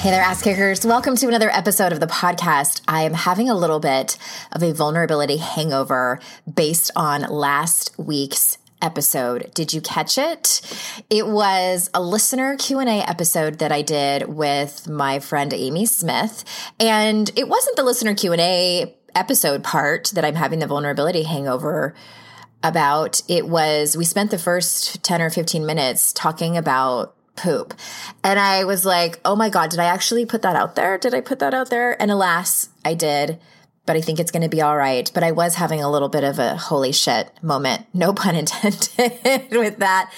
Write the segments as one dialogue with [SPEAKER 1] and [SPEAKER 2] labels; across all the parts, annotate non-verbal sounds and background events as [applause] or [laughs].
[SPEAKER 1] Hey there, ass kickers. Welcome to another episode of the podcast. I am having a little bit of a vulnerability hangover based on last week's episode. Did you catch it? It was a listener Q&A episode that I did with my friend Amy Smith, and it wasn't the listener Q&A episode part that I'm having the vulnerability hangover about. It was we spent the first 10 or 15 minutes talking about poop. And I was like, oh my God, did I actually put that out there? Did I put that out there? And alas, I did. But I think it's going to be all right. But I was having a little bit of a holy shit moment. No [laughs] pun intended with that.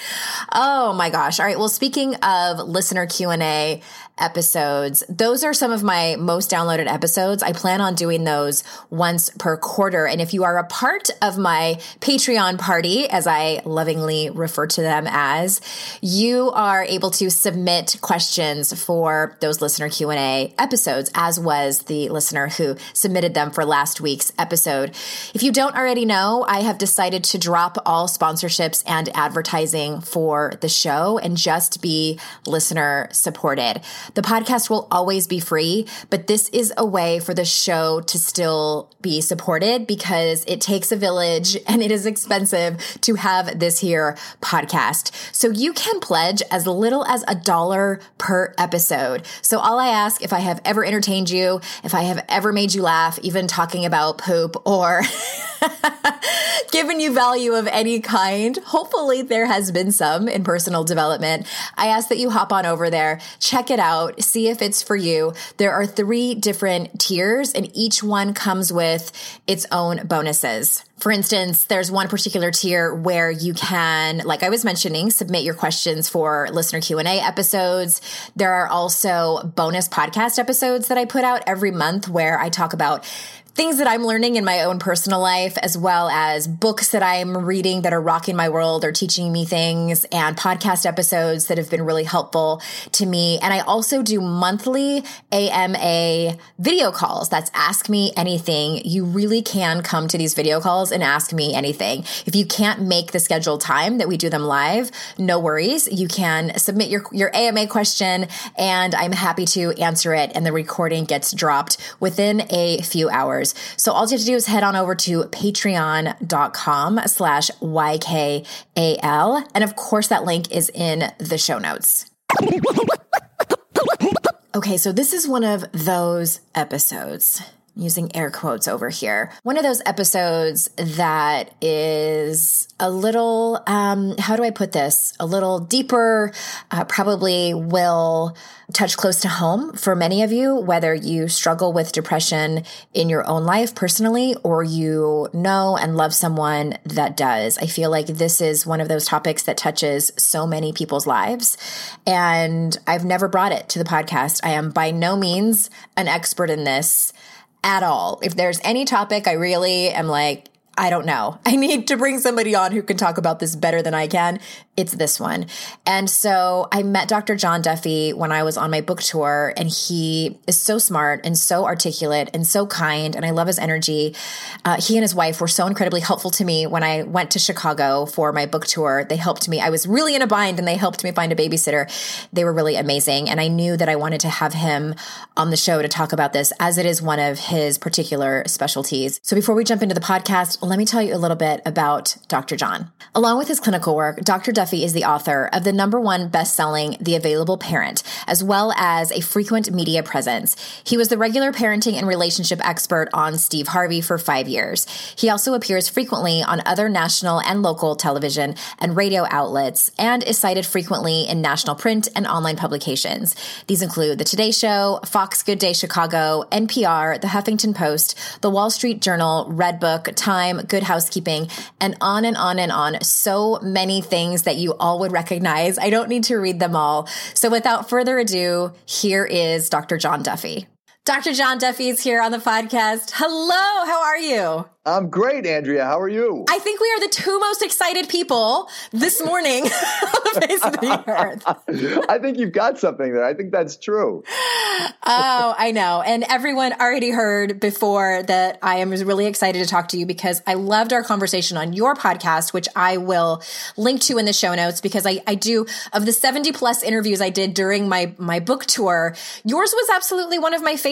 [SPEAKER 1] Oh my gosh. All right. Well, speaking of listener Q&A, episodes. Those are some of my most downloaded episodes. I plan on doing those once per quarter. And if you are a part of my Patreon party, as I lovingly refer to them as, you are able to submit questions for those listener Q&A episodes, as was the listener who submitted them for last week's episode. If you don't already know, I have decided to drop all sponsorships and advertising for the show and just be listener supported. The podcast will always be free, but this is a way for the show to still be supported because it takes a village [laughs] and it is expensive to have this here podcast. So you can pledge as little as a dollar per episode. So all I ask if I have ever entertained you, if I have ever made you laugh, even talking about poop or [laughs] given you value of any kind, hopefully there has been some in personal development. I ask that you hop on over there, check it out out, see if it's for you. There are three different tiers, and each one comes with its own bonuses. For instance, there's one particular tier where you can, like I was mentioning, submit your questions for listener Q&A episodes. There are also bonus podcast episodes that I put out every month where I talk about things that I'm learning in my own personal life, as well as books that I'm reading that are rocking my world or teaching me things, and podcast episodes that have been really helpful to me. And I also do monthly AMA video calls. That's Ask Me Anything. You really can come to these video calls and ask me anything. If you can't make the scheduled time that we do them live, no worries. You can submit your, your AMA question, and I'm happy to answer it, and the recording gets dropped within a few hours. So all you have to do is head on over to patreon.com slash YKAL. And of course, that link is in the show notes. Okay, so this is one of those episodes using air quotes over here. One of those episodes that is a little, um, how do I put this? A little deeper, uh, probably will touch close to home for many of you, whether you struggle with depression in your own life personally or you know and love someone that does. I feel like this is one of those topics that touches so many people's lives. And I've never brought it to the podcast. I am by no means an expert in this at all. If there's any topic I really am like, I don't know. [laughs] I need to bring somebody on who can talk about this better than I can it's this one. And so I met Dr. John Duffy when I was on my book tour, and he is so smart and so articulate and so kind, and I love his energy. Uh, he and his wife were so incredibly helpful to me when I went to Chicago for my book tour. They helped me. I was really in a bind, and they helped me find a babysitter. They were really amazing, and I knew that I wanted to have him on the show to talk about this, as it is one of his particular specialties. So before we jump into the podcast, let me tell you a little bit about Dr. John. Along with his clinical work, Dr. is the author of the number one best-selling The Available Parent, as well as a frequent media presence. He was the regular parenting and relationship expert on Steve Harvey for five years. He also appears frequently on other national and local television and radio outlets and is cited frequently in national print and online publications. These include The Today Show, Fox Good Day Chicago, NPR, The Huffington Post, The Wall Street Journal, Redbook, Time, Good Housekeeping, and on and on and on. So many things that that you all would recognize. I don't need to read them all. So without further ado, here is Dr. John Duffy. Dr. John Duffy is here on the podcast. Hello, how are you?
[SPEAKER 2] I'm great, Andrea. How are you?
[SPEAKER 1] I think we are the two most excited people this morning [laughs] on the face of the earth. [laughs]
[SPEAKER 2] I think you've got something there. I think that's true.
[SPEAKER 1] Oh, I know. And everyone already heard before that I am really excited to talk to you because I loved our conversation on your podcast, which I will link to in the show notes because I, I do of the 70 plus interviews I did during my, my book tour, yours was absolutely one of my favorites.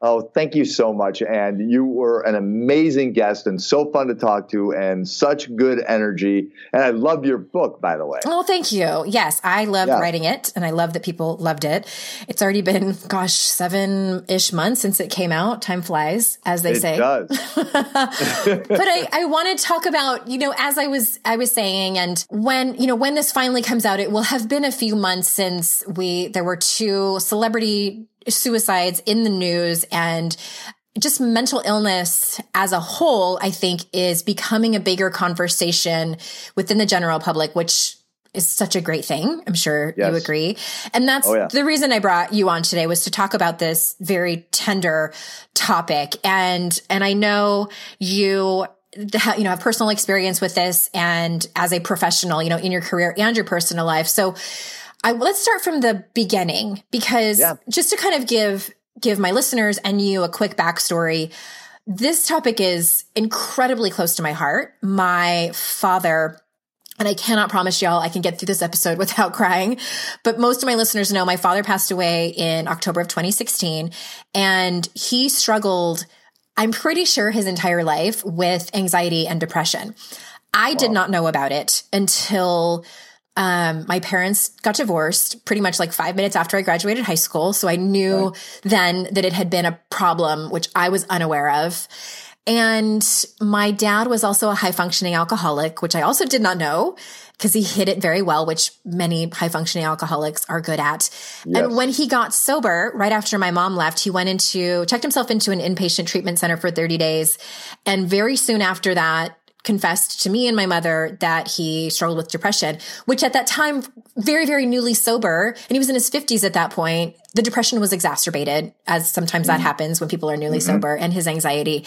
[SPEAKER 2] Oh, thank you so much. And you were an amazing guest and so fun to talk to and such good energy. And I love your book, by the way.
[SPEAKER 1] Oh, thank you. Yes, I loved yeah. writing it and I love that people loved it. It's already been, gosh, seven ish months since it came out. Time flies, as they
[SPEAKER 2] it
[SPEAKER 1] say.
[SPEAKER 2] It does. [laughs] [laughs]
[SPEAKER 1] but I, I want to talk about, you know, as I was, I was saying, and when, you know, when this finally comes out, it will have been a few months since we, there were two celebrity suicides in the news and just mental illness as a whole, I think is becoming a bigger conversation within the general public, which is such a great thing. I'm sure yes. you agree. And that's oh, yeah. the reason I brought you on today was to talk about this very tender topic. And, and I know you you know have personal experience with this and as a professional you know in your career and your personal life so I, let's start from the beginning because yeah. just to kind of give give my listeners and you a quick backstory. This topic is incredibly close to my heart. My father and I cannot promise y'all I can get through this episode [laughs] without crying. But most of my listeners know my father passed away in October of 2016 and he struggled, I'm pretty sure his entire life with anxiety and depression. I wow. did not know about it until um, my parents got divorced pretty much like five minutes after I graduated high school. So I knew then that it had been a problem, which I was unaware of. And my dad was also a high functioning alcoholic, which I also did not know because he hid it very well, which many high functioning alcoholics are good at. Yes. And when he got sober, right after my mom left, he went into, checked himself into an inpatient treatment center for 30 days. And very soon after that, confessed to me and my mother that he struggled with depression, which at that time, very, very newly sober, and he was in his 50s at that point, the depression was exacerbated, as sometimes mm-hmm. that happens when people are newly mm-hmm. sober, and his anxiety.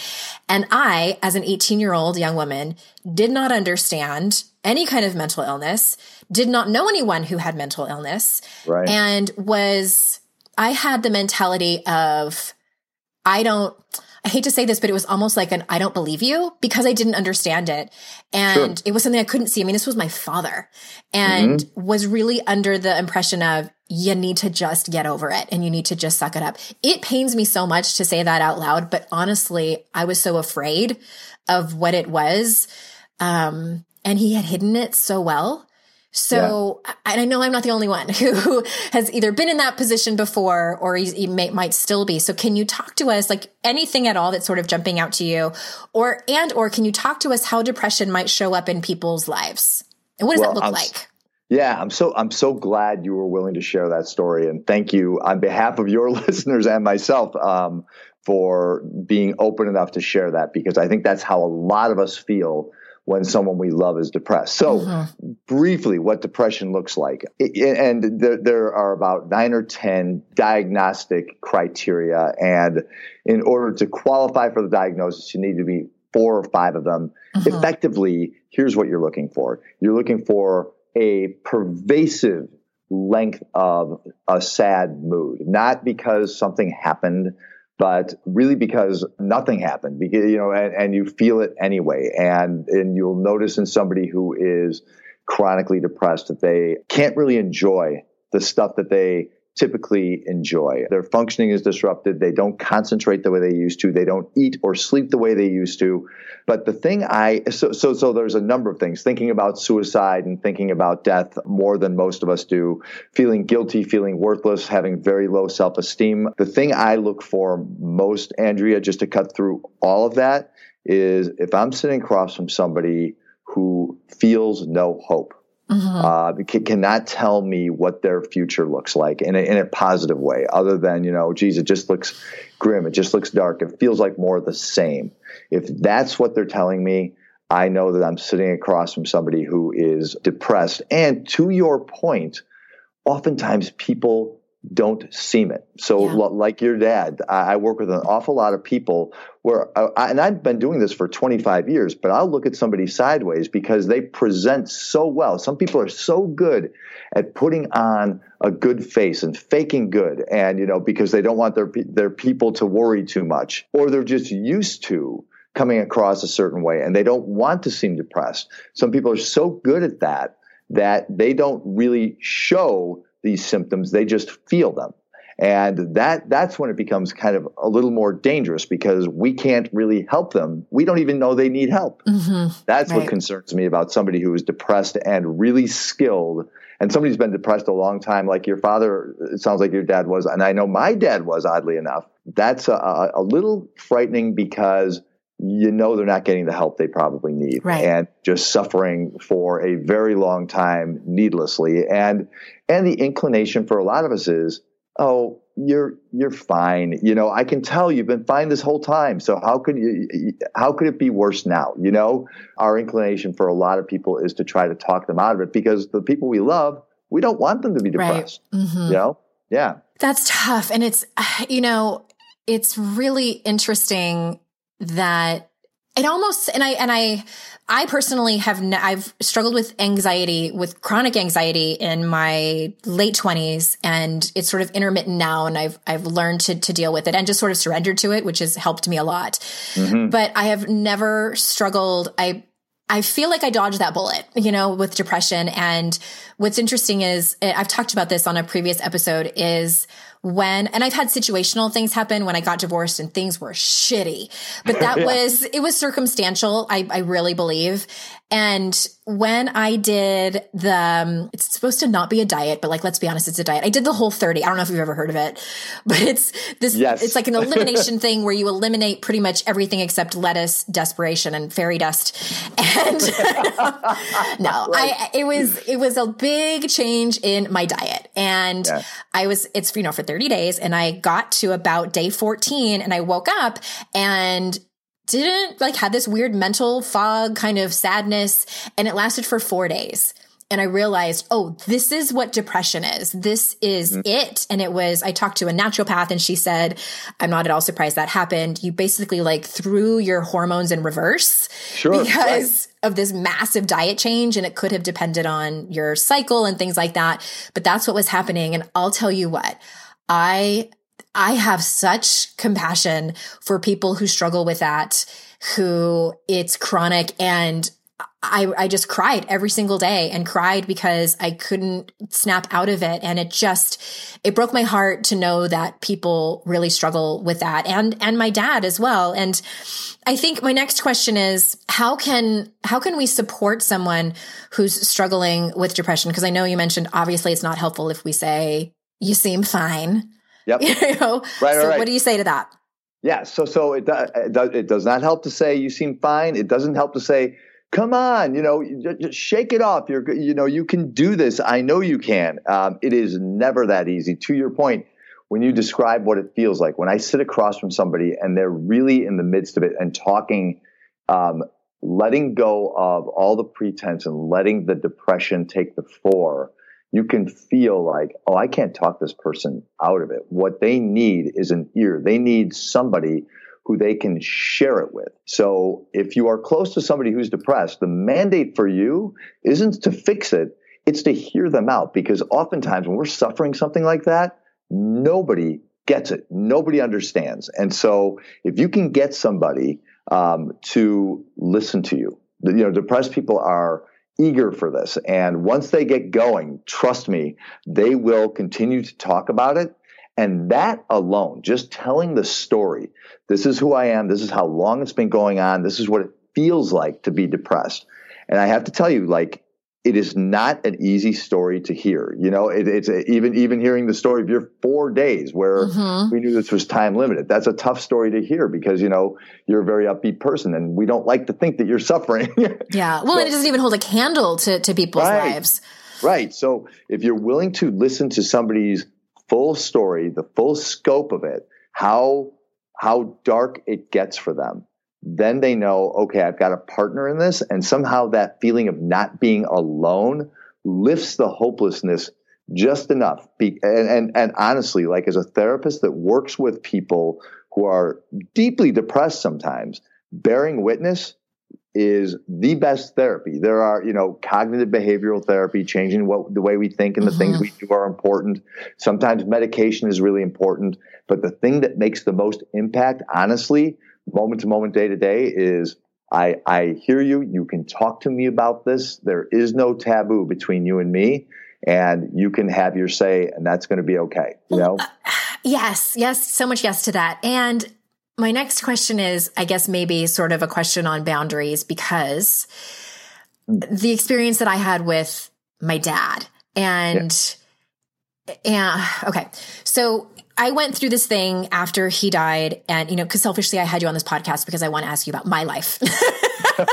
[SPEAKER 1] And I, as an 18 year old young woman, did not understand any kind of mental illness, did not know anyone who had mental illness, right. and was, I had the mentality of, I don't, I hate to say this, but it was almost like an I don't believe you because I didn't understand it. And sure. it was something I couldn't see. I mean, this was my father and mm-hmm. was really under the impression of you need to just get over it and you need to just suck it up. It pains me so much to say that out loud, but honestly, I was so afraid of what it was. Um, and he had hidden it so well so, yeah. and I know I'm not the only one [laughs] who has either been in that position before or he may, might still be. So can you talk to us like anything at all that's sort of jumping out to you or, and, or can you talk to us how depression might show up in people's lives? And what does well, that look I'm, like?
[SPEAKER 2] Yeah, I'm so I'm so glad you were willing to share that story, and thank you on behalf of your [laughs] listeners and myself um, for being open enough to share that because I think that's how a lot of us feel when someone we love is depressed. So, mm-hmm. briefly, what depression looks like. and there, there, are about nine or 10 diagnostic criteria. And in order to qualify for the diagnosis, you need to be four or five of them. Mm-hmm. Effectively, here's what you're looking for you're looking for a pervasive length of a sad mood, not because something happened but really because nothing happened because you know and, and you feel it anyway. And and you'll notice in somebody who is chronically depressed that they can't really enjoy the stuff that they typically enjoy. Their functioning is disrupted. They don't concentrate the way they used to. They don't eat or sleep the way they used to. But the thing I so so so there's a number of things thinking about suicide and thinking about death more than most of us do, feeling guilty, feeling worthless, having very low self-esteem. The thing I look for most Andrea just to cut through all of that is if I'm sitting across from somebody who feels no hope. Uh, can, cannot tell me what their future looks like in a, in a positive way, other than, you know, geez, it just looks grim. It just looks dark. It feels like more of the same. If that's what they're telling me, I know that I'm sitting across from somebody who is depressed. And to your point, oftentimes people don't seem it. So, yeah. like your dad, I, work with an awful lot of people where, uh, I, and I've been doing this for 25 years, but I'll look at somebody sideways because they present so well. Some people are so good at putting on a good face and faking good, and you know because they don't want their their people to worry too much, or they're just used to coming across a certain way and they don't want to seem depressed. Some people are so good at that that they don't really show these symptoms, they just feel them. And that that's when it becomes kind of a little more dangerous because we can't really help them. We don't even know they need help. Mm-hmm. That's right. what concerns me about somebody who is depressed and really skilled. And somebody's been depressed a long time, like your father, it sounds like your dad was. And I know my dad was, oddly enough. That's a, a little frightening because you know they're not getting the help they probably need.
[SPEAKER 1] Right.
[SPEAKER 2] and just suffering for a very long time needlessly. And and the inclination for a lot of us is oh you're you're fine. You know i can tell you've been fine this whole time. So how could you how could it be worse now? You know our inclination for a lot of people is to try to talk them out of it because the people we love we don't want them to be depressed. Right. mm-hmm. you know? Yeah.
[SPEAKER 1] That's tough. And it's [sighs] you know it's really interesting that it almost and I and I I personally have I've struggled with anxiety with chronic anxiety in my late 20s and it's sort of intermittent now and I've I've learned to to deal with it and just sort of surrendered to it which has helped me a lot. Mm-hmm. But I have never struggled I I feel like I dodged that bullet, you know, with depression and what's interesting is I've talked about this on a previous episode is when, and I've had situational things happen when I got divorced and things were shitty, but that [laughs] yeah. was, it was circumstantial. I, I really believe. And when I did the, um, it's supposed to not be a diet, but like, let's be honest, it's a diet. I did the whole 30. I don't know if you've ever heard of it, [laughs] but it's this, yes. it's like an elimination thing where you eliminate pretty much everything except lettuce, desperation and fairy dust. And [laughs] no, right. I, it was, it was a big change in my diet. And yeah. I was, it's, you know, for 30 days and I got to about day 14 and I woke up and didn't like had this weird mental fog kind of sadness and it lasted for four days and I realized, oh, this is what depression is. This is mm-hmm. it. And it was, I talked to a naturopath and she said, I'm not at all surprised that happened. You basically like threw your hormones in reverse
[SPEAKER 2] sure,
[SPEAKER 1] because right. of this massive diet change. And it could have depended on your cycle and things like that. But that's what was happening. And I'll tell you what, I I have such compassion for people who struggle with that, who it's chronic and I, I just cried every single day and cried because I couldn't snap out of it. And it just, it broke my heart to know that people really struggle with that and, and my dad as well. And I think my next question is how can, how can we support someone who's struggling with depression? Cause I know you mentioned obviously it's not helpful if we say you seem fine.
[SPEAKER 2] Yep. [laughs]
[SPEAKER 1] you know? Right, so right. what do you say to that?
[SPEAKER 2] Yeah. So, so it, it, does, it does not help to say you seem fine. It doesn't help to say, come on, you know, just shake it off. You're, you know, you can do this. I know you can. Um, it is never that easy. To your point, when you describe what it feels like, when I sit across from somebody and they're really in the midst of it and talking, um, letting go of all the pretense and letting the depression take the fore, you can feel like, oh, I can't talk this person out of it. What they need is an ear. They need somebody who they can share it with. So if you are close to somebody who's depressed, the mandate for you isn't to fix it, it's to hear them out because oftentimes when we're suffering something like that, nobody gets it. Nobody understands. And so if you can get somebody um, to listen to you, you know, depressed people are eager for this. And once they get going, trust me, they will continue to talk about it. And that alone, just telling the story, this is who I am, this is how long it's been going on, this is what it feels like to be depressed. And I have to tell you, like, it is not an easy story to hear. You know, it, it's a, even even hearing the story of your four days where mm-hmm. we knew this was time limited. That's a tough story to hear because you know you're a very upbeat person, and we don't like to think that you're suffering. [laughs]
[SPEAKER 1] yeah, well, so, and it doesn't even hold a candle to to people's
[SPEAKER 2] right,
[SPEAKER 1] lives.
[SPEAKER 2] Right. So if you're willing to listen to somebody's full story, the full scope of it, how how dark it gets for them, then they know, okay, I've got a partner in this. And somehow that feeling of not being alone lifts the hopelessness just enough. Be, and, and, and honestly, like as a therapist that works with people who are deeply depressed sometimes, bearing witness is the best therapy. There are, you know, cognitive behavioral therapy, changing what the way we think and the mm-hmm. things we do are important. Sometimes medication is really important, but the thing that makes the most impact, honestly, moment to moment, day to day, is I I hear you. You can talk to me about this. There is no taboo between you and me, and you can have your say, and that's going to be okay. You know. Uh,
[SPEAKER 1] yes, yes, so much yes to that, and my next question is, I guess, maybe sort of a question on boundaries because hmm. the experience that I had with my dad and, yeah. and okay. So I went through this thing after he died and, you know, cause selfishly I had you on this podcast because I want to ask you about my life. [laughs]
[SPEAKER 2] but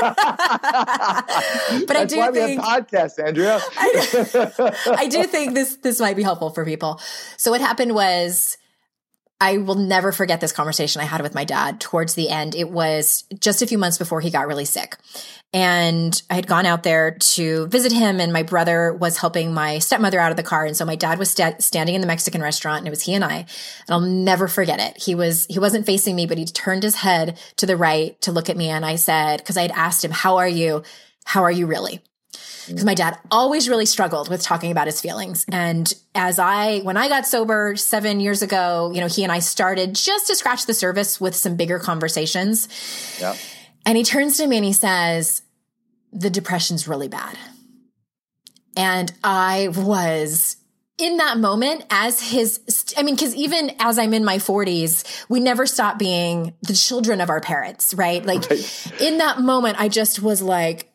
[SPEAKER 2] That's I do why think we have podcasts, Andrea.
[SPEAKER 1] I, [laughs] I do think this this might be helpful for people. So what happened was I will never forget this conversation I had with my dad towards the end. It was just a few months before he got really sick. And I had gone out there to visit him, and my brother was helping my stepmother out of the car. And so my dad was st- standing in the Mexican restaurant, and it was he and I. And I'll never forget it. He was he wasn't facing me, but he turned his head to the right to look at me, and I said, because I had asked him, "How are you? How are you really?" Because my dad always really struggled with talking about his feelings. And as I, when I got sober seven years ago, you know, he and I started just to scratch the surface with some bigger conversations. Yeah. And he turns to me and he says, the depression's really bad. And I was in that moment as his i mean because even as i'm in my 40s we never stop being the children of our parents right like right. in that moment i just was like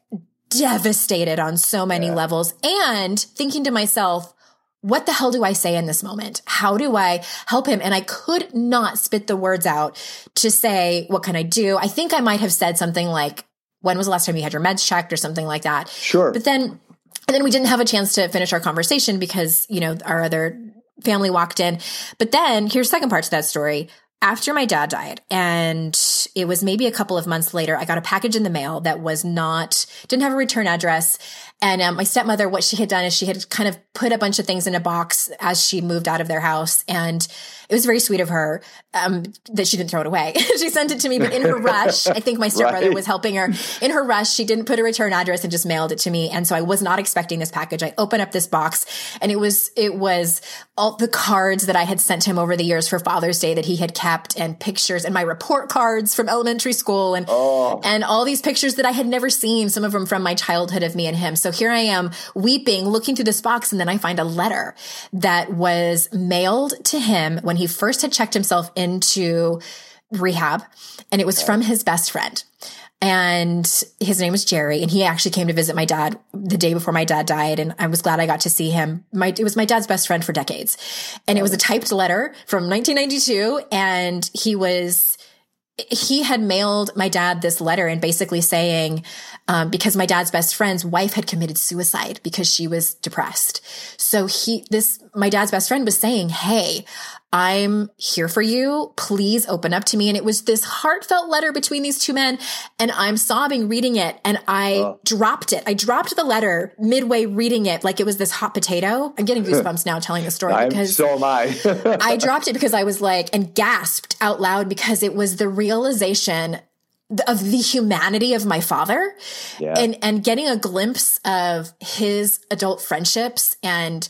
[SPEAKER 1] devastated on so many yeah. levels and thinking to myself, what the hell do I say in this moment? How do I help him? And I could not spit the words out to say, what can I do? I think I might have said something like, when was the last time you had your meds checked or something like that?
[SPEAKER 2] Sure.
[SPEAKER 1] But then, and then we didn't have a chance to finish our conversation because, you know, our other family walked in. But then here's second part to that story after my dad died and it was maybe a couple of months later i got a package in the mail that was not didn't have a return address and um, my stepmother what she had done is she had kind of put a bunch of things in a box as she moved out of their house and it was very sweet of her um, that she didn't throw it away. [laughs] she sent it to me, but in her rush, I think my stepbrother right. was helping her. In her rush, she didn't put a return address and just mailed it to me. And so I was not expecting this package. I opened up this box and it was, it was all the cards that I had sent him over the years for Father's Day that he had kept and pictures and my report cards from elementary school and, oh. and all these pictures that I had never seen, some of them from my childhood of me and him. So here I am weeping, looking through this box. And then I find a letter that was mailed to him when he first had checked himself into rehab and it was from his best friend and his name was Jerry and he actually came to visit my dad the day before my dad died and I was glad I got to see him my it was my dad's best friend for decades and it was a typed letter from 1992 and he was he had mailed my dad this letter and basically saying um, because my dad's best friend's wife had committed suicide because she was depressed. So he this my dad's best friend was saying hey I'm here for you. Please open up to me. And it was this heartfelt letter between these two men. And I'm sobbing reading it. And I uh. dropped it. I dropped the letter midway reading it like it was this hot potato. I'm getting goosebumps now telling the story [laughs]
[SPEAKER 2] because so am I. [laughs]
[SPEAKER 1] I dropped it because I was like, and gasped out loud because it was the realization of the humanity of my father yeah. and and getting a glimpse of his adult friendships and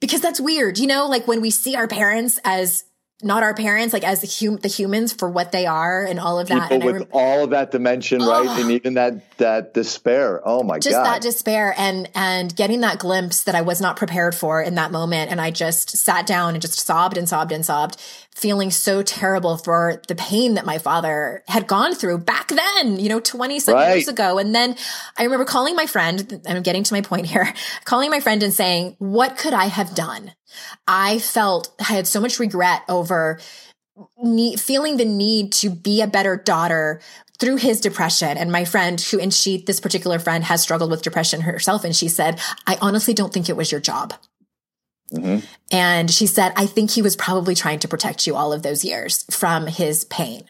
[SPEAKER 1] because that's weird, you know, like when we see our parents as not our parents, like as the, hum- the humans for what they are and all of that.
[SPEAKER 2] People and with rem- all of that dimension, oh, right? And even that, that despair. Oh my
[SPEAKER 1] just
[SPEAKER 2] God.
[SPEAKER 1] Just that despair and, and getting that glimpse that I was not prepared for in that moment. And I just sat down and just sobbed and sobbed and sobbed, feeling so terrible for the pain that my father had gone through back then, you know, 20 some right. years ago. And then I remember calling my friend, I'm getting to my point here, [laughs] calling my friend and saying, what could I have done? I felt I had so much regret over need, feeling the need to be a better daughter through his depression and my friend who and she this particular friend has struggled with depression herself and she said i honestly don't think it was your job mm-hmm. and she said i think he was probably trying to protect you all of those years from his pain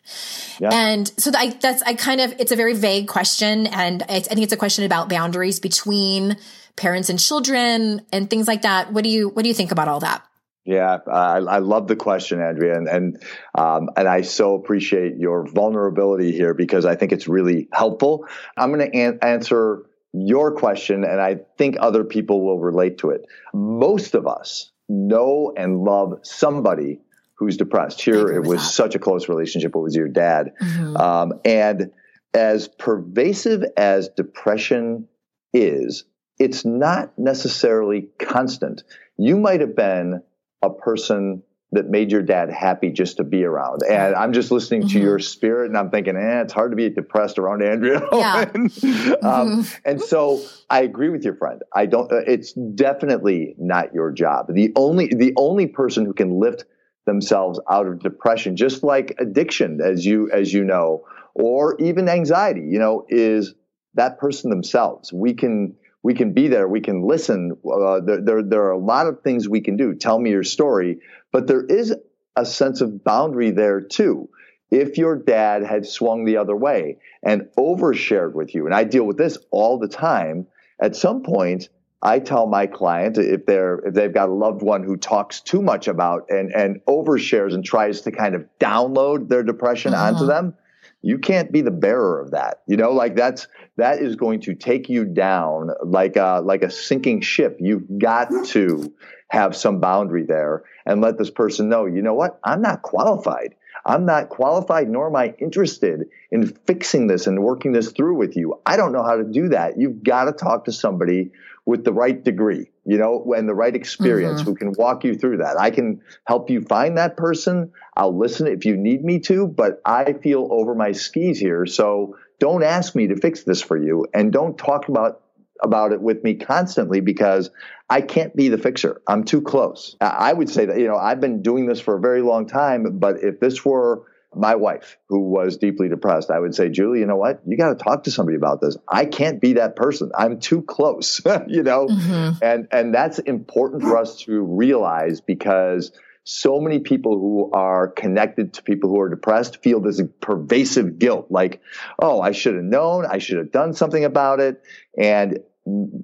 [SPEAKER 1] yeah. and so I, that's i kind of it's a very vague question and I think it's a question about boundaries between parents and children and things like that. What do you what do you think about all that?
[SPEAKER 2] Yeah, I, I love the question, Andrea, and and um, and I so appreciate your vulnerability here because I think it's really helpful. I'm going to an- answer your question, and I think other people will relate to it. Most of us know and love somebody who's depressed. Here, it was that. such a close relationship. It was your dad, mm-hmm. um, and as pervasive as depression is, it's not necessarily constant. You might have been a person that made your dad happy just to be around. And I'm just listening mm-hmm. to your spirit and I'm thinking, eh, it's hard to be depressed around Andrea. Yeah. [laughs] [laughs] um, mm-hmm. And so I agree with your friend. I don't, uh, it's definitely not your job. The only, the only person who can lift themselves out of depression, just like addiction, as you, as you know, or even anxiety, you know, is that person themselves. We can, we can be there. We can listen. Uh, there, there, there are a lot of things we can do. Tell me your story. But there is a sense of boundary there too. If your dad had swung the other way and overshared with you, and I deal with this all the time, at some point, I tell my client if they're if they've got a loved one who talks too much about and and overshares and tries to kind of download their depression uh-huh. onto them, you can't be the bearer of that. You know, like that's that is going to take you down like a like a sinking ship. You've got to have some boundary there and let this person know, you know what? I'm not qualified. I'm not qualified nor am I interested in fixing this and working this through with you. I don't know how to do that. You've got to talk to somebody with the right degree, you know, and the right experience mm-hmm. who can walk you through that. I can help you find that person. I'll listen if you need me to, but I feel over my skis here. So don't ask me to fix this for you and don't talk about about it with me constantly because I can't be the fixer. I'm too close. I would say that, you know, I've been doing this for a very long time, but if this were my wife who was deeply depressed, I would say, Julie, you know what? You got to talk to somebody about this. I can't be that person. I'm too close, [laughs] you know? Mm-hmm. And and that's important for us to realize because so many people who are connected to people who are depressed feel this pervasive guilt like, oh, I should have known, I should have done something about it. And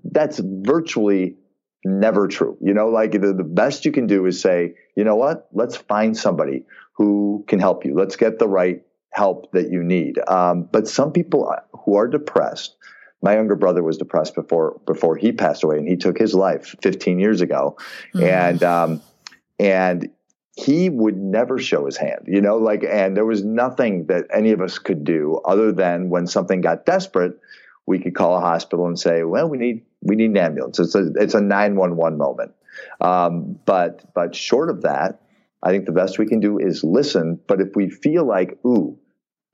[SPEAKER 2] that's virtually never true. You know, like the, the best you can do is say, you know what, let's find somebody who can help you. Let's get the right help that you need. Um, but some people who are depressed, my younger brother was depressed before before he passed away, and he took his life 15 years ago, mm. and um, and he would never show his hand, you know, like, and there was nothing that any of us could do other than when something got desperate, we could call a hospital and say, well, we need, we need an ambulance. It's a, it's a 911 moment. Um, but, but short of that, I think the best we can do is listen. But if we feel like, ooh,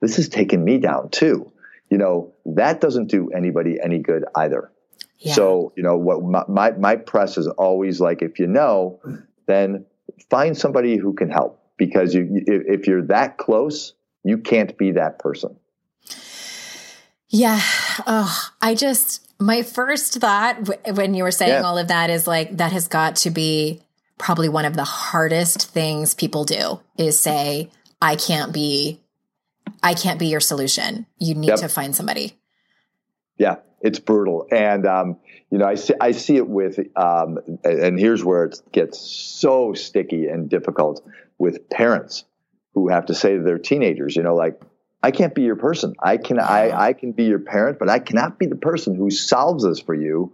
[SPEAKER 2] this is taking me down too, you know, that doesn't do anybody any good either. Yeah. So, you know, what my, my, my press is always like, if you know, then find somebody who can help because you, if, if you're that close, you can't be that person.
[SPEAKER 1] Yeah. Oh, I just, my first thought when you were saying yeah. all of that is like, that has got to be probably one of the hardest things people do is say, I can't be, I can't be your solution. You need yep. to find somebody.
[SPEAKER 2] Yeah, it's brutal. And, um, you know, I see, I see it with, um, and here's where it gets so sticky and difficult with parents who have to say to their teenagers, you know, like, I can't be your person. I can, I, I can be your parent, but I cannot be the person who solves this for you.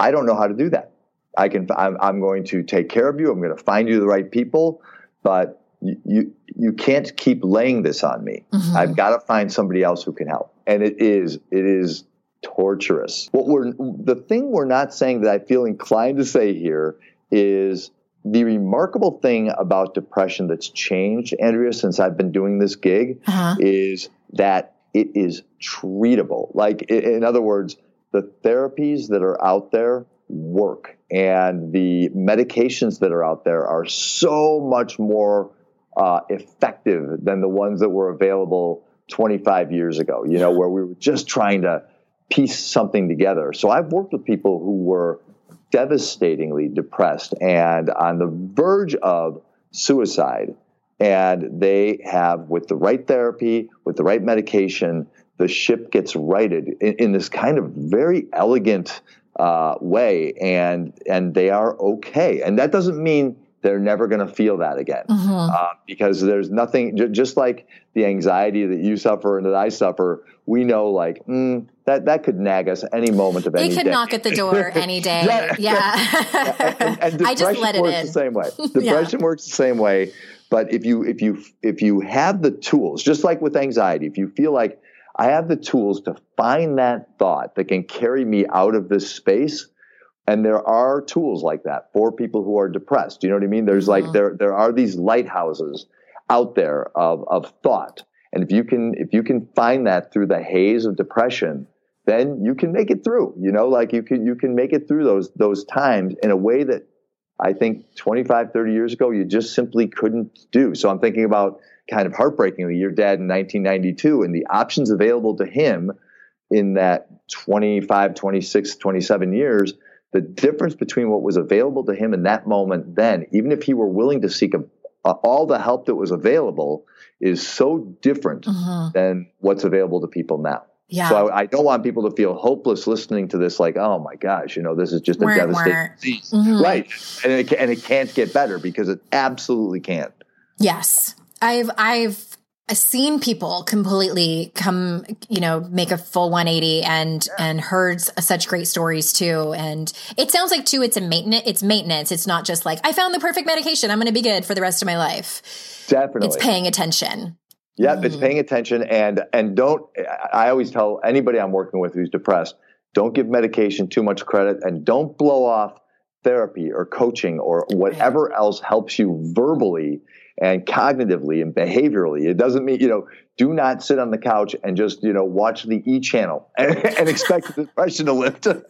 [SPEAKER 2] I don't know how to do that. I can, I'm, I'm going to take care of you. I'm going to find you the right people, but you, you, you can't keep laying this on me. Mm-hmm. I've got to find somebody else who can help. And it is, it is torturous. What we're the thing we're not saying that I feel inclined to say here is the remarkable thing about depression that's changed, Andrea, since I've been doing this gig, uh-huh. is that it is treatable. Like, in other words, the therapies that are out there work, and the medications that are out there are so much more uh, effective than the ones that were available 25 years ago, you know, where we were just trying to piece something together. So I've worked with people who were devastatingly depressed and on the verge of suicide. And they have, with the right therapy, with the right medication, the ship gets righted in, in this kind of very elegant uh, way, and and they are okay. And that doesn't mean they're never going to feel that again, mm-hmm. uh, because there's nothing. J- just like the anxiety that you suffer and that I suffer, we know like mm, that that could nag us any moment of
[SPEAKER 1] they
[SPEAKER 2] any
[SPEAKER 1] day.
[SPEAKER 2] They
[SPEAKER 1] could knock at the door [laughs] any day. yeah, yeah. [laughs]
[SPEAKER 2] and, and, [laughs] I just let it works in. the same way. Depression yeah. works the same way. But if you if you if you have the tools, just like with anxiety, if you feel like I have the tools to find that thought that can carry me out of this space. And there are tools like that for people who are depressed. You know what I mean? There's mm-hmm. like there there are these lighthouses out there of of thought. And if you can if you can find that through the haze of depression, then you can make it through. You know, like you can you can make it through those those times in a way that I think 25, 30 years ago you just simply couldn't do. So I'm thinking about kind of heartbreakingly your dad in 1992 and the options available to him in that 25 26 27 years the difference between what was available to him in that moment then even if he were willing to seek a, a, all the help that was available is so different uh-huh. than what's available to people now yeah. So I, I, don't want people to feel hopeless listening to this, like, oh my gosh, you know, this is just a devastating disease, mm-hmm. right? And it, and it can't get better because it absolutely can't.
[SPEAKER 1] Yes, I've I've seen people completely come, you know, make a full 180 and yeah. and heard such great stories too. And it sounds like too, it's a maintenance. It's maintenance. It's not just like I found the perfect medication. I'm going to be good for the rest of my life.
[SPEAKER 2] Definitely,
[SPEAKER 1] it's paying attention.
[SPEAKER 2] Yep, mm. it's paying attention and and don't. I always tell anybody I'm working with who's depressed, don't give medication too much credit and don't blow off therapy or coaching or whatever else helps you verbally and cognitively and behaviorally. It doesn't mean, you know, do not sit on the couch and just, you know, watch the E channel [laughs] and, and expect the depression to lift [laughs]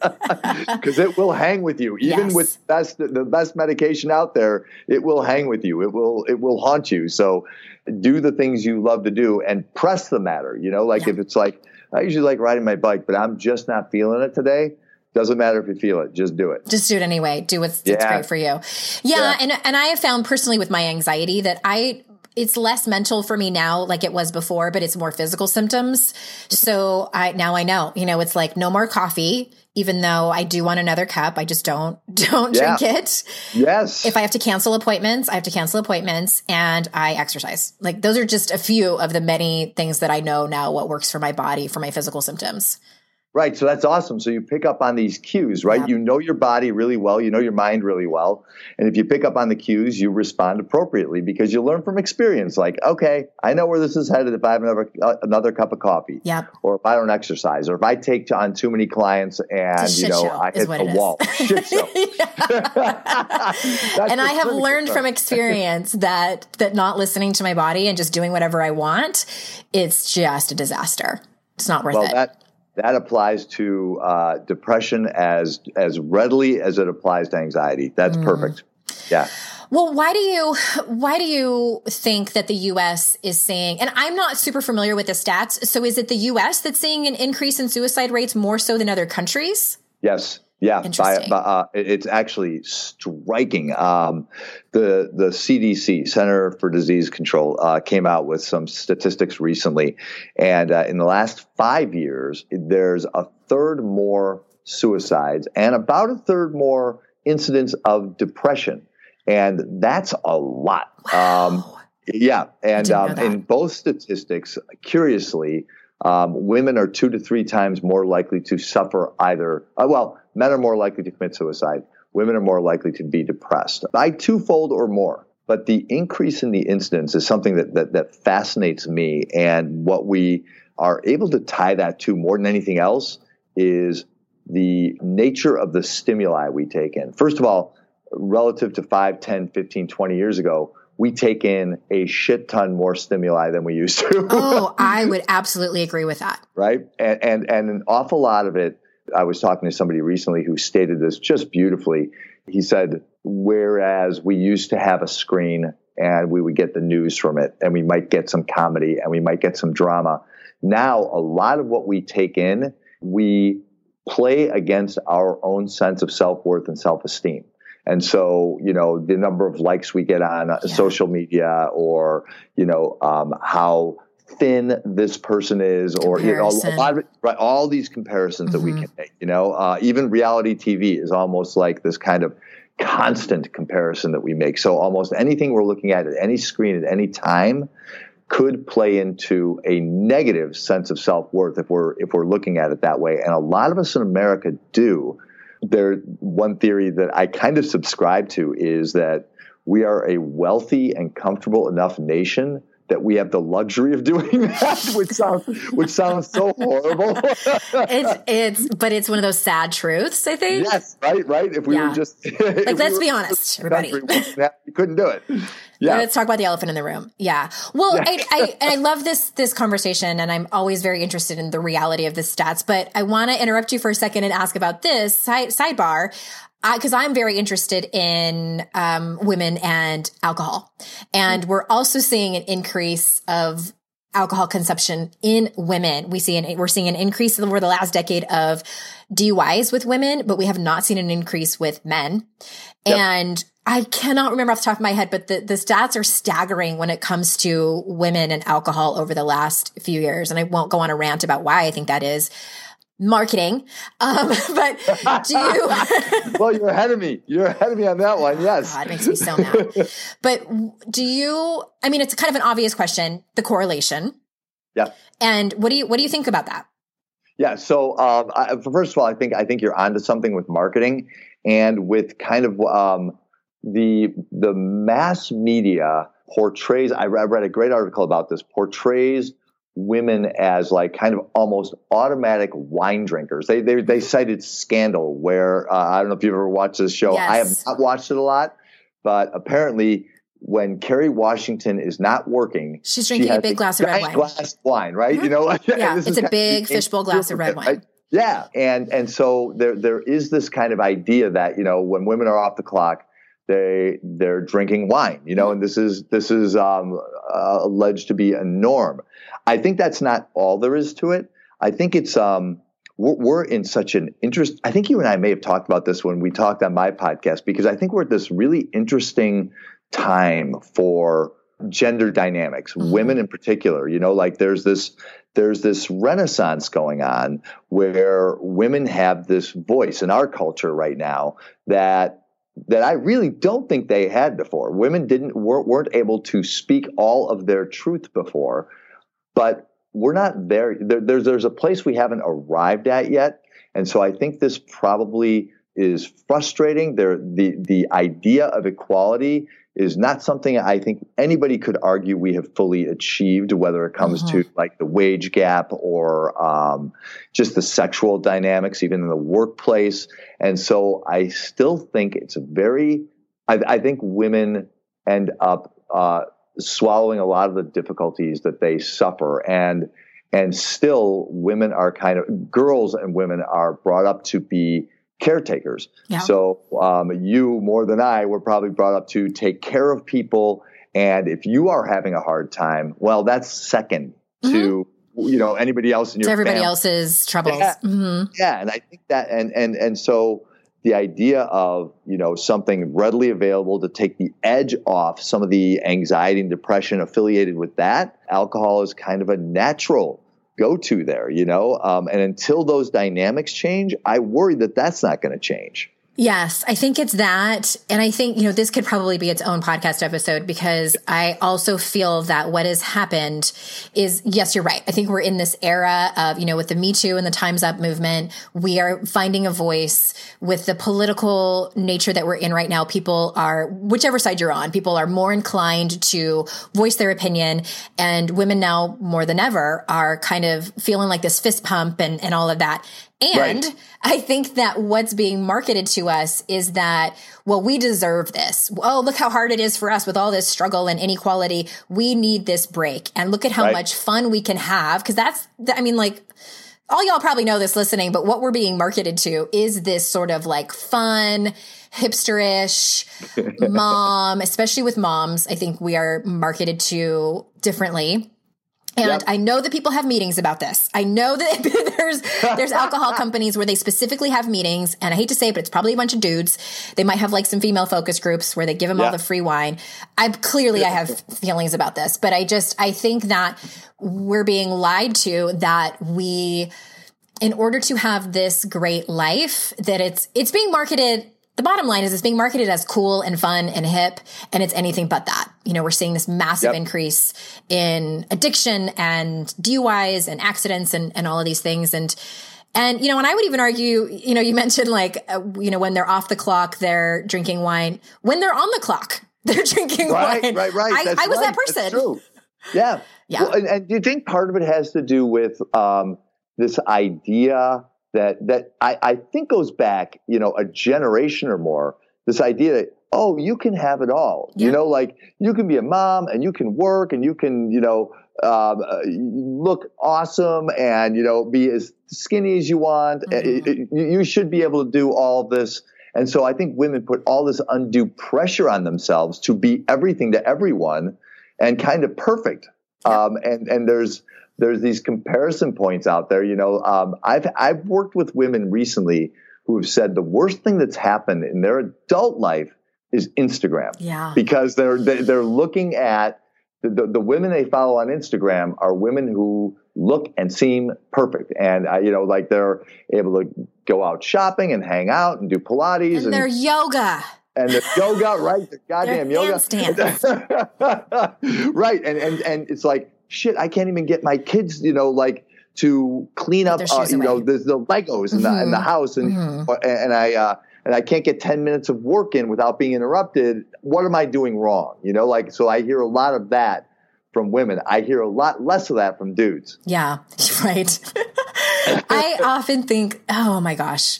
[SPEAKER 2] because it will hang with you. Even yes. with best, the best medication out there, it will hang with you. It will, it will haunt you. So do the things you love to do and press the matter, you know, like yeah. if it's like, I usually like riding my bike, but I'm just not feeling it today doesn't matter if you feel it, just do it.
[SPEAKER 1] Just do it anyway. Do what's, yeah. great for you. Yeah, yeah. And, and I have found personally with my anxiety that I, it's less mental for me now like it was before, but it's more physical symptoms. So I, now I know, you know, it's like no more coffee, even though I do want another cup. I just don't, [laughs] don't yeah. drink it.
[SPEAKER 2] Yes.
[SPEAKER 1] If I have to cancel appointments, I have to cancel appointments and I exercise. Like those are just a few of the many things that I know now what works for my body for my physical symptoms.
[SPEAKER 2] Right. So that's awesome. So you pick up on these cues, right? Yeah. You know your body really well. You know your mind really well. And if you pick up on the cues, you respond appropriately because you learn from experience. Like, okay, I know where this is headed if I have another, uh, another cup of coffee.
[SPEAKER 1] Yeah.
[SPEAKER 2] Or if I don't exercise or if I take on too many clients and, you know, I hit the wall. [laughs] shit show. [laughs] [laughs]
[SPEAKER 1] and I have learned from experience that, that not listening to my body and just doing whatever I want, it's just a disaster. It's not worth well, it.
[SPEAKER 2] That, that applies to uh, depression as as readily as it applies to anxiety. That's mm. perfect. Yeah.
[SPEAKER 1] Well, why do you why do you think that the US is seeing and I'm not super familiar with the stats, so is it the US that's seeing an increase in suicide rates more so than other countries?
[SPEAKER 2] Yes. Yeah, by, by, uh, it's actually striking. Um, the the CDC, Center for Disease Control, uh, came out with some statistics recently, and uh, in the last five years, there's a third more suicides and about a third more incidents of depression, and that's a lot.
[SPEAKER 1] Wow. Um,
[SPEAKER 2] yeah, and um, in both statistics, curiously, um, women are two to three times more likely to suffer either, uh, well, men are more likely to commit suicide. Women are more likely to be depressed by twofold or more. But the increase in the incidence is something that, that, that fascinates me. And what we are able to tie that to more than anything else is the nature of the stimuli we take in. First of all, relative to 5, 10, 15, 20 years ago, we take in a shit ton more stimuli than we used to. [laughs]
[SPEAKER 1] oh, I [laughs] would absolutely agree with that.
[SPEAKER 2] Right? And, and and an awful lot of it I was talking to somebody recently who stated this just beautifully. He said, whereas we used to have a screen and we would get the news from it and we might get some comedy and we might get some drama. Now, a lot of what we take in, we play against our own sense of self worth and self esteem. And so, you know, the number of likes we get on uh, yeah. social media or, you know, um, how thin this person is, or you know, a lot of right, all these comparisons mm-hmm. that we mm-hmm. can make. You know, uh, even reality TV is almost like this kind of constant comparison that we make. So almost anything we're looking at at any screen at any time could play into a negative sense of self-worth if we're if we're looking at it that way and a lot of us in America do there one theory that I kind of subscribe to is that we are a wealthy and comfortable enough nation that we have the luxury of doing [laughs] that, which sounds which sounds so horrible. [laughs]
[SPEAKER 1] it's it's but it's one of those sad truths, I think.
[SPEAKER 2] Yes, right, right. If we yeah. [laughs] were just
[SPEAKER 1] like let's we be honest, everybody.
[SPEAKER 2] we couldn't do it.
[SPEAKER 1] Yeah. Let's talk about the elephant in the room. Yeah. Well, yeah. I, I, and I love this this conversation, and I'm always very interested in the reality of the stats. But I want to interrupt you for a second and ask about this side, sidebar because I'm very interested in um, women and alcohol, and we're also seeing an increase of alcohol consumption in women. We see an we're seeing an increase over the last decade of DUIs with women, but we have not seen an increase with men. Yep. And I cannot remember off the top of my head, but the, the stats are staggering when it comes to women and alcohol over the last few years. And I won't go on a rant about why I think that is marketing. Um, [laughs] but do you? [laughs]
[SPEAKER 2] well, you're ahead of me. You're ahead of me on that one. Yes.
[SPEAKER 1] God, it makes me so mad. but do you? I mean, it's kind of an obvious question. The correlation.
[SPEAKER 2] Yeah.
[SPEAKER 1] And what do you what do you think about that?
[SPEAKER 2] Yeah. So um, I, first of all, I think I think you're onto something with marketing and with kind of um, the the mass media portrays. I read a great article about this. Portrays women as like kind of almost automatic wine drinkers. They they, they cited Scandal, where uh, I don't know if you've ever watched this show. Yes. I have not watched it a lot, but apparently when Kerry Washington is not working,
[SPEAKER 1] she's drinking she a big glass of red wine.
[SPEAKER 2] Glass of wine, right?
[SPEAKER 1] Mm-hmm.
[SPEAKER 2] You know, [laughs]
[SPEAKER 1] yeah, it's a big fishbowl glass of red wine. Right?
[SPEAKER 2] Yeah, and and so there there is this kind of idea that you know when women are off the clock, they they're drinking wine, you know, and this is this is um, uh, alleged to be a norm. I think that's not all there is to it. I think it's um, we're, we're, in such an interest. I think you and I may have talked about this when we talked on my podcast because I think we're at this really interesting time for gender dynamics, mm-hmm. women in particular. You know, like there's this there's this renaissance going on where women have this voice in our culture right now that that I really don't think they had before. Women didn't weren't, able to speak all of their truth before, but we're not there. there. There's there's a place we haven't arrived at yet, and so I think this probably is frustrating. There the the idea of equality is not something I think anybody could argue we have fully achieved, whether it comes to mm-hmm. like the wage gap or um, just the sexual dynamics, even in the workplace. And so I still think it's a very, I, I think women end up uh, swallowing a lot of the difficulties that they suffer. And and still women are kind of girls and women are brought up to be caretakers. Yeah. So um, you more than I were probably brought up to take care of people, and if you are having a hard time, well, that's 2nd mm-hmm. to you know anybody else in your
[SPEAKER 1] to everybody
[SPEAKER 2] family.
[SPEAKER 1] else's troubles.
[SPEAKER 2] Yeah. Mm-hmm. yeah, and I think that and and and so the idea of you know something readily available to take the edge off some of the anxiety and depression affiliated with that alcohol is kind of a natural go to there, you know? Um, and until those dynamics change, I worry that that's not going to change.
[SPEAKER 1] Yes, I think it's that. And I think, you know, this could probably be its own podcast episode because I also feel that what has happened is, yes, you're right. I think we're in this era of, you know, with the Me Too and the Time's Up movement, we are finding a voice with the political nature that we're in right now. People are, whichever side you're on, people are more inclined to voice their opinion. And women now more than ever are kind of feeling like this fist pump and, and all of that. And right. I think that what's being marketed to us is that, well, we deserve this. Oh, look how hard it is for us with all this struggle and inequality. We need this break. And look at how right. much fun we can have. Cause that's, I mean, like, all y'all probably know this listening, but what we're being marketed to is this sort of like fun, hipsterish [laughs] mom, especially with moms. I think we are marketed to differently And
[SPEAKER 2] Yep.
[SPEAKER 1] I know that people have meetings about this. I know that [laughs] there's there's alcohol [laughs] companies where they specifically have meetings, and I hate to say it, but it's probably a bunch of dudes. They might have like some female focus groups where they give them all the free wine. I clearly I have feelings about this, but I just I think that we're being lied to that we in order to have this great life that it's it's being marketed the bottom line is it's being marketed as cool and fun and hip and it's anything but that you know we're seeing this massive
[SPEAKER 2] Yep.
[SPEAKER 1] increase in addiction and duis and accidents and, and all of these things and and you know and i would even argue you know you [laughs] mentioned like uh, you know when they're off the clock they're drinking wine when they're on the clock [laughs] they're drinking
[SPEAKER 2] Right,
[SPEAKER 1] wine
[SPEAKER 2] right, right.
[SPEAKER 1] i, I was
[SPEAKER 2] right.
[SPEAKER 1] that
[SPEAKER 2] That's
[SPEAKER 1] person
[SPEAKER 2] true. Yeah.
[SPEAKER 1] Yeah.
[SPEAKER 2] Well, and, and do you think part of it has to do with um, this idea that that I, I think goes back, you know, a generation or more? This idea that oh, you can have it all.
[SPEAKER 1] Yeah.
[SPEAKER 2] You know, like you can be a mom and you can work and you can, you know, um, uh, look awesome and you know be as skinny as you want.
[SPEAKER 1] Mhm.
[SPEAKER 2] It- it- you should be able to do all this. And so I think women put all this undue pressure on themselves to be everything to everyone and kind of perfect. Um, and and there's there's these comparison points out there. You know, um, I've I've worked with women recently who have said the worst thing that's happened in their adult life is Instagram
[SPEAKER 1] yeah
[SPEAKER 2] because they're they- they're looking at the, the, the women they follow on Instagram are women who look and seem perfect, and uh, you know, like they're able to go out shopping and hang out and do Pilates
[SPEAKER 1] and their yoga
[SPEAKER 2] and the yoga, right? The [laughs] goddamn yoga, [laughs] right? And and and it's like shit. I can't even get my kids, you know, like to clean up, uh, you know, the, the Legos in the in the
[SPEAKER 1] Mhm.
[SPEAKER 2] house, and
[SPEAKER 1] Mhm.
[SPEAKER 2] and I uh, and I can't get ten minutes of work in without being interrupted. What am I doing wrong? You know, like so. I hear a lot of that from women. I hear a lot less of that from dudes.
[SPEAKER 1] Yeah, [laughs] right. [laughs] I often think, oh my gosh,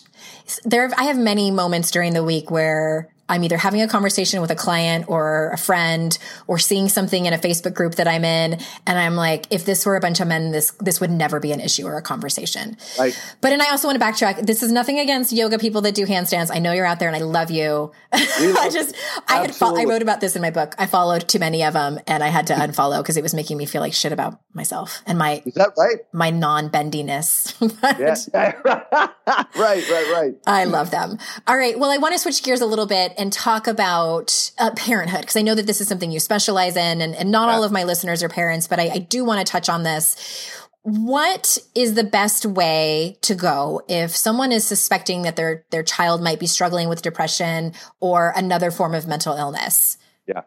[SPEAKER 1] there. I have many moments during the week where I'm either having a conversation with a client or a friend, or seeing something in a Facebook group that I'm in, and I'm like, if this were a bunch of men, this this would never be an issue or a conversation.
[SPEAKER 2] Like
[SPEAKER 1] But and I also want to backtrack. This is nothing against yoga people that do handstands. I know you're out there, and I love you. [laughs] I just I had fo- I wrote about this in my book. I followed too many of them, and I had to unfollow because it was making me feel like shit about myself and my
[SPEAKER 2] is that right?
[SPEAKER 1] my non-bendiness. [laughs]
[SPEAKER 2] Yeah. [laughs] right. Right. Right.
[SPEAKER 1] I love them. All right. Well, I want to switch gears a little bit and talk about uh, parenthood because I know that this is something you specialize in, and, and not all of my listeners are parents, but I, I do want to touch on this. What is the best way to go if someone is suspecting that their their child might be struggling with depression or another form of mental illness?
[SPEAKER 2] Yeah.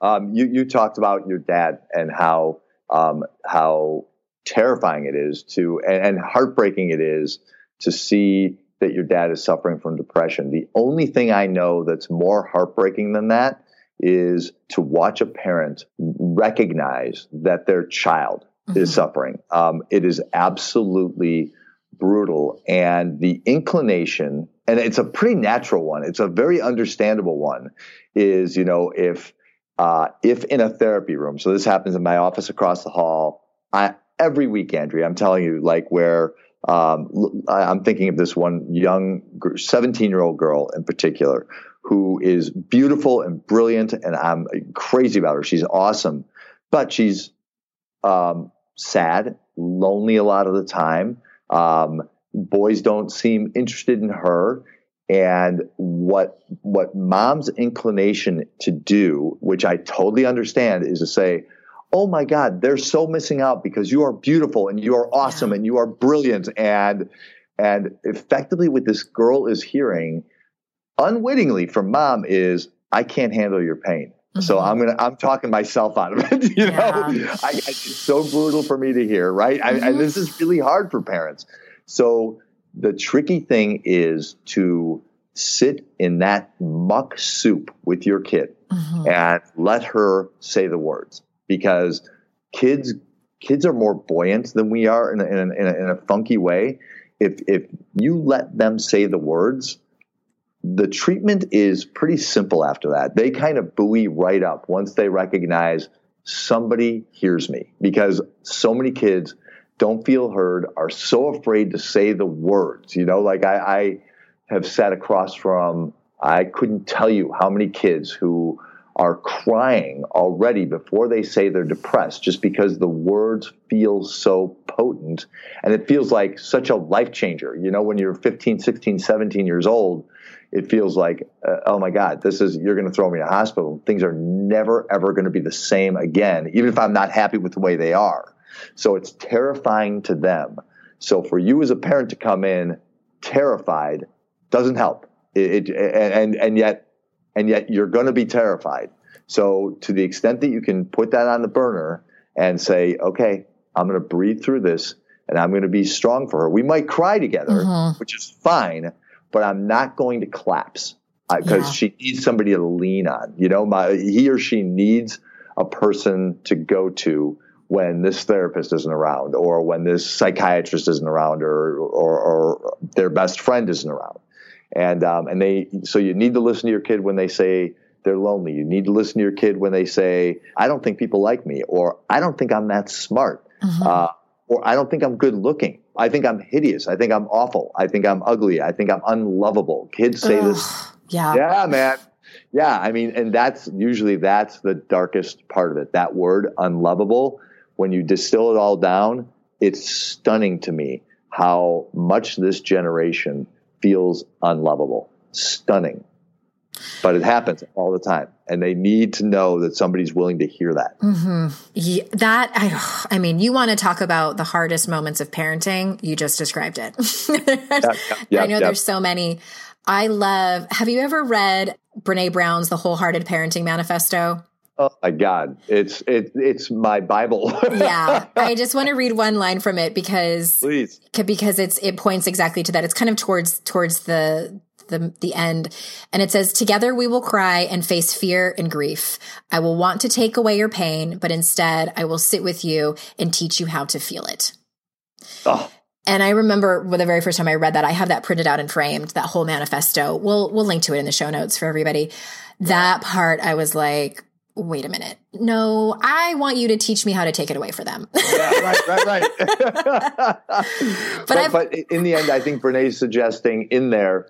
[SPEAKER 2] Um, you you talked about your dad and how um, how terrifying it is to and, and heartbreaking it is to see that your dad is suffering from depression. The only thing I know that's more heartbreaking than that is to watch a parent recognize that their child is
[SPEAKER 1] Mhm.
[SPEAKER 2] suffering. Um, it is absolutely brutal. And the inclination, and it's a pretty natural one, it's a very understandable one, is, you know, if uh, if in a therapy room, so this happens in my office across the hall, I, every week, Andrea, I'm telling you, like where um, I'm thinking of this one young 17 year old girl in particular who is beautiful and brilliant, and I'm crazy about her. She's awesome, but she's um, sad, lonely a lot of the time. Um, boys don't seem interested in her. And what what mom's inclination to do, which I totally understand, is to say, "Oh my God, they're so missing out because you are beautiful and you are awesome and you are brilliant." And and effectively, what this girl is hearing, unwittingly from mom, is, "I can't handle your pain." So
[SPEAKER 1] Mhm.
[SPEAKER 2] I'm gonna I'm talking myself out of it. [laughs] You know,
[SPEAKER 1] Yeah.
[SPEAKER 2] I, I, it's so brutal for me to hear, right? I,
[SPEAKER 1] Mhm.
[SPEAKER 2] and this is really hard for parents. So the tricky thing is to sit in that muck soup with your kid
[SPEAKER 1] Mhm.
[SPEAKER 2] and let her say the words because kids kids are more buoyant than we are in a, in a, in a, funky way. If if you let them say the words, the treatment is pretty simple after that. They kind of buoy right up once they recognize somebody hears me because so many kids don't feel heard, are so afraid to say the words. You know, like I, I have sat across from, I couldn't tell you how many kids who are crying already before they say they're depressed just because the words feel so potent and it feels like such a life changer. You know, when you're 15, 16, 17 years old, it feels like, uh, oh my God, this is, you're going to throw me in a hospital. Things are never, ever going to be the same again, even if I'm not happy with the way they are. So it's terrifying to them. So for you as a parent to come in terrified doesn't help. It, it and, and yet, and yet you're going to be terrified. So to the extent that you can put that on the burner and say, okay, I'm going to breathe through this and I'm going to be strong for her. We might cry together, mm-hmm. which is fine but I'm not going to collapse because yeah. she needs somebody to lean on. You know, my, he or she needs a person to go to when this therapist isn't around or when this psychiatrist isn't around or, or, or their best friend isn't around. And, um, and they, so you need to listen to your kid when they say they're lonely. You need to listen to your kid when they say, I don't think people like me or I don't think I'm that smart. Mm-hmm. Uh, or I don't think I'm good looking. I think I'm hideous. I think I'm awful. I think I'm ugly. I think I'm unlovable. Kids say Ugh, this.
[SPEAKER 1] Yeah.
[SPEAKER 2] Yeah, man. Yeah. I mean, and that's usually that's the darkest part of it. That word unlovable, when you distill it all down, it's stunning to me how much this generation feels unlovable. Stunning but it happens all the time and they need to know that somebody's willing to hear that
[SPEAKER 1] mm-hmm. yeah, that I, I mean you want to talk about the hardest moments of parenting you just described it [laughs] yep, yep, i know yep. there's so many i love have you ever read brene brown's the wholehearted parenting manifesto
[SPEAKER 2] Oh my God! It's it it's my Bible. [laughs]
[SPEAKER 1] yeah, I just want to read one line from it because
[SPEAKER 2] please
[SPEAKER 1] because it's it points exactly to that. It's kind of towards towards the the, the end. And it says, together we will cry and face fear and grief. I will want to take away your pain, but instead I will sit with you and teach you how to feel it. Oh. And I remember well, the very first time I read that, I have that printed out and framed, that whole manifesto. We'll, we'll link to it in the show notes for everybody. That part, I was like, wait a minute. No, I want you to teach me how to take it away for them. [laughs]
[SPEAKER 2] yeah, right, right, right. [laughs] but, but, but, in the end, I think Brene's suggesting in there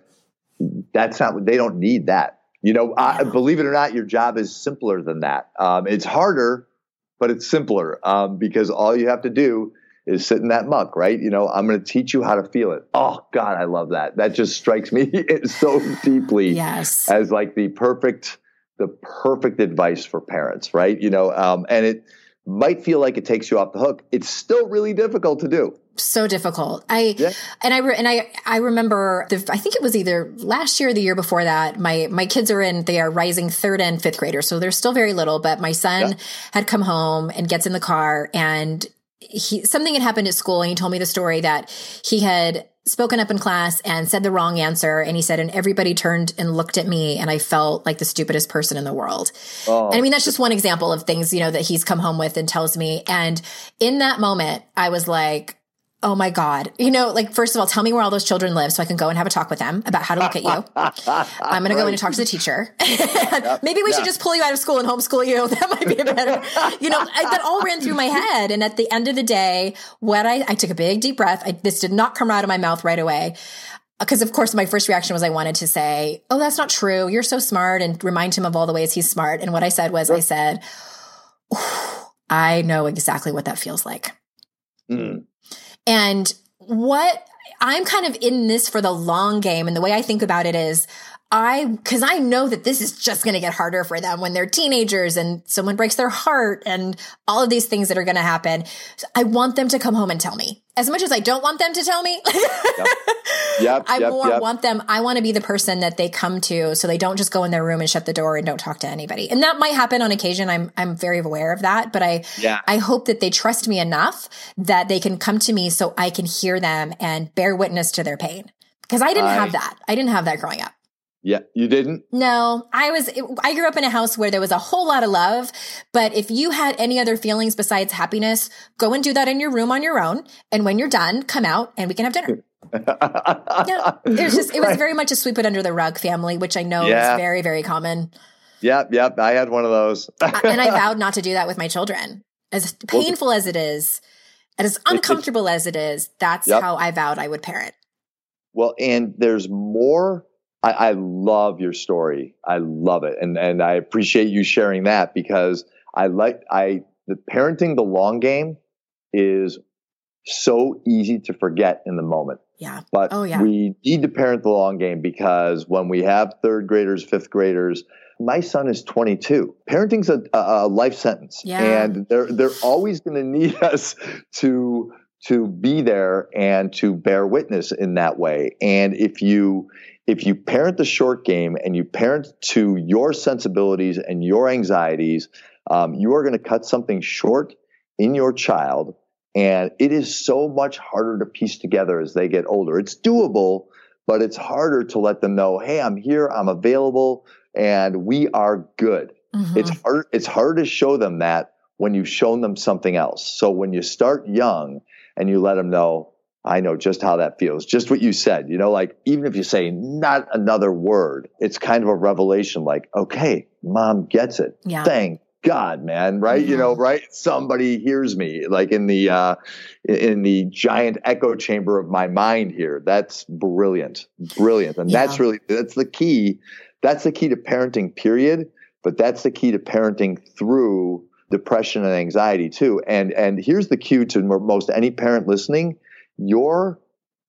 [SPEAKER 2] that's not they don't need that. You know I, believe it or not your job is simpler than that. Um, it's harder but it's simpler um, because all you have to do is sit in that muck right? You know i'm going to teach you how to feel it. Oh god i love that. That just strikes me [laughs] so deeply
[SPEAKER 1] yes.
[SPEAKER 2] as like the perfect the perfect advice for parents right you know um, and it might feel like it takes you off the hook it's still really difficult to do
[SPEAKER 1] so difficult. I yeah. and I re, and I I remember the, I think it was either last year or the year before that. My my kids are in they are rising third and fifth graders, so they're still very little. But my son yeah. had come home and gets in the car and he something had happened at school and he told me the story that he had spoken up in class and said the wrong answer. And he said and everybody turned and looked at me and i felt like the stupidest person in the world. Oh. and i mean that's just one example of things you know that he's come home with and tells me. And in that moment i was like Oh my God. You know, like, first of all, tell me where all those children live so I can go and have a talk with them about how to look at you. [laughs] I'm going to go in and talk to the teacher. [laughs] [laughs] Maybe we should just pull you out of school and homeschool you. That might be better. you know, I, that all ran through my head. And at the end of the day, what I, I took a big deep breath. I, this did not come out of my mouth right away. Because of course, my first reaction was I wanted to say, "Oh, that's not true. You're so smart," and remind him of all the ways he's smart. And what I said was, I said, "I know exactly what that feels like." Mm. And what I'm kind of in this for the long game. And the way I think about it is I, cause I know that this is just going to get harder for them when they're teenagers and someone breaks their heart and all of these things that are going to happen. So I want them to come home and tell me as much as I don't want them to tell me. yep. [laughs] Yep, I yep, more want them. I want to be the person that they come to so they don't just go in their room and shut the door and don't talk to anybody. And that might happen on occasion. I'm, I'm very aware of that, but I, yeah. I hope that they trust me enough that they can come to me so I can hear them and bear witness to their pain. Cause I didn't I, have that. I didn't have that growing up.
[SPEAKER 2] Yeah, you didn't?
[SPEAKER 1] No, I was, I grew up in a house where there was a whole lot of love. But if you had any other feelings besides happiness, go and do that in your room on your own. And when you're done, come out and we can have dinner. [laughs] yeah, it was just, it was very much a sweep it under the rug family, which I know yeah. is very, very common.
[SPEAKER 2] Yep, yep. I had one of those.
[SPEAKER 1] and I [laughs] vowed not to do that with my children. As painful as it is, and as uncomfortable as it is, that's yep. how I vowed I would parent.
[SPEAKER 2] Well, and there's more I, I love your story. I love it, and and I appreciate you sharing that because I like I the parenting the long game is so easy to forget in the moment.
[SPEAKER 1] Yeah.
[SPEAKER 2] But
[SPEAKER 1] oh, yeah.
[SPEAKER 2] we need to parent the long game because when we have third graders, fifth graders, my son is 22. Parenting's a, a life sentence,
[SPEAKER 1] yeah.
[SPEAKER 2] and they're they're always going to need [laughs] us to to be there and to bear witness in that way. And if you if you parent the short game and you parent to your sensibilities and your anxieties, um, you are going to cut something short in your child and it is so much harder to piece together as they get older. It's doable, but it's harder to let them know, hey, I'm here, I'm available, and we are good. Mm-hmm. It's hard, it's hard to show them that when you've shown them something else. So when you start young and you let them know, I know just how that feels. Just what you said, you know, like even if you say not another word, it's kind of a revelation like, okay, mom gets it.
[SPEAKER 1] Yeah.
[SPEAKER 2] Thank God, man, right? Mm-hmm. You know, mm-hmm. right? Somebody hears me, like in the uh, in the giant echo chamber of my mind here. That's brilliant, brilliant, and yeah. that's really that's the key. That's the key to parenting. Period. But that's the key to parenting through depression and anxiety too. And and here's the cue to most any parent listening: your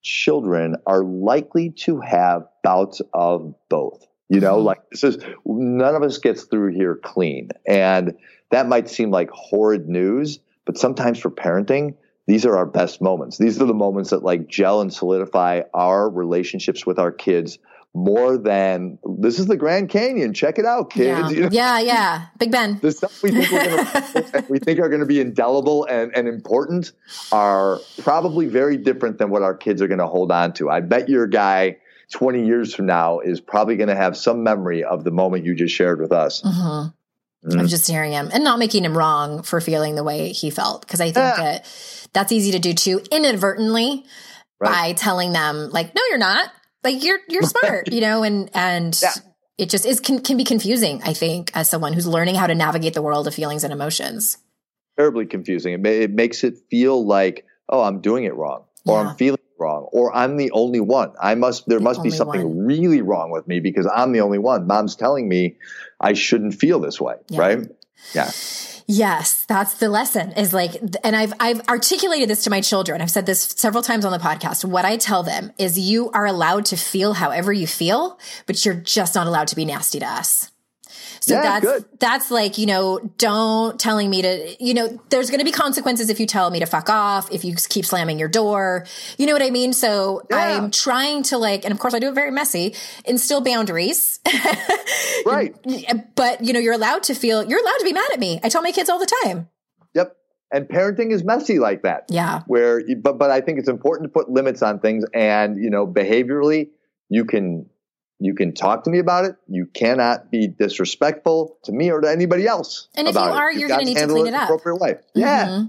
[SPEAKER 2] children are likely to have bouts of both. You know, mm-hmm. like this is none of us gets through here clean. And that might seem like horrid news, but sometimes for parenting, these are our best moments. These are the moments that like gel and solidify our relationships with our kids more than this is the Grand Canyon. Check it out, kids.
[SPEAKER 1] Yeah, [laughs] you know? yeah, yeah. Big Ben.
[SPEAKER 2] The stuff we think, gonna, [laughs] we think are going to be indelible and, and important are probably very different than what our kids are going to hold on to. I bet your guy 20 years from now is probably going to have some memory of the moment you just shared with us.
[SPEAKER 1] Mm-hmm. Mm-hmm. just hearing him and not making him wrong for feeling the way he felt. Cause I think yeah. that that's easy to do too inadvertently right. by telling them like, no, you're not like you're, you're smart, you know, and, and yeah. it just is, can, can be confusing, I think, as someone who's learning how to navigate the world of feelings and emotions.
[SPEAKER 2] Terribly confusing. It, it makes it feel like, oh, I'm doing it wrong or yeah. I'm feeling wrong or I'm the only one. I must there the must be something one. really wrong with me because I'm the only one. Mom's telling me I shouldn't feel this way, yeah. right? Yeah.
[SPEAKER 1] Yes, that's the lesson is like and I've I've articulated this to my children. I've said this several times on the podcast. What I tell them is you are allowed to feel however you feel, but you're just not allowed to be nasty to us. So yeah, that's good. that's like, you know, don't telling me to, you know, there's going to be consequences if you tell me to fuck off, if you keep slamming your door. You know what I mean? So yeah. I'm trying to like and of course I do it very messy, instill boundaries. [laughs]
[SPEAKER 2] right.
[SPEAKER 1] But, you know, you're allowed to feel you're allowed to be mad at me. I tell my kids all the time.
[SPEAKER 2] Yep. And parenting is messy like that.
[SPEAKER 1] Yeah.
[SPEAKER 2] Where but but I think it's important to put limits on things and, you know, behaviorally you can you can talk to me about it. You cannot be disrespectful to me or to anybody else.
[SPEAKER 1] And if you are, you are going to need to clean it, it up.
[SPEAKER 2] Appropriate way. Mm-hmm. Yeah.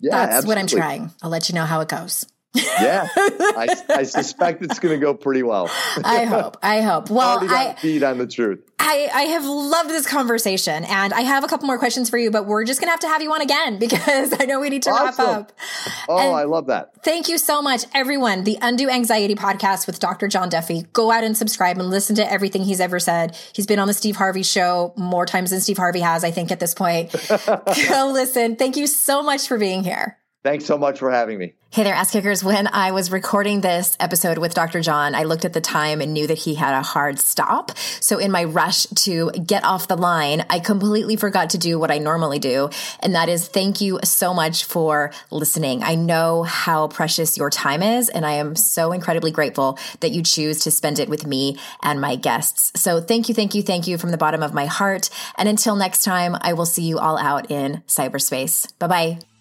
[SPEAKER 1] Yeah. That's absolutely. what I'm trying. I'll let you know how it goes
[SPEAKER 2] yeah, [laughs] I, I, suspect it's going to go pretty well.
[SPEAKER 1] I hope. I hope. Well, I
[SPEAKER 2] feed on the truth.
[SPEAKER 1] I, I have loved this conversation, and I have a couple more questions for you, but we're just going to have to have you on again [laughs] because I know we need to awesome. wrap up.
[SPEAKER 2] Oh, and I love that.
[SPEAKER 1] Thank you so much, everyone. The Undue Anxiety podcast with Dr. John Duffy. Go out and subscribe and listen to everything he's ever said. He's been on the Steve Harvey show more times than Steve Harvey has, I think, at this point. [laughs] Go listen. Thank you so much for being here.
[SPEAKER 2] Thanks so much for having me.
[SPEAKER 1] Hey there, ass kickers. When I was recording this episode with Dr. John, I looked at the time and knew that he had a hard stop. So in my rush to get off the line, I completely forgot to do what I normally do. And that is thank you so much for listening. I know how precious your time is, and I am so incredibly grateful that you choose to spend it with me and my guests. So thank you, thank you, thank you from the bottom of my heart. And until next time, I will see you all out in cyberspace. Bye bye.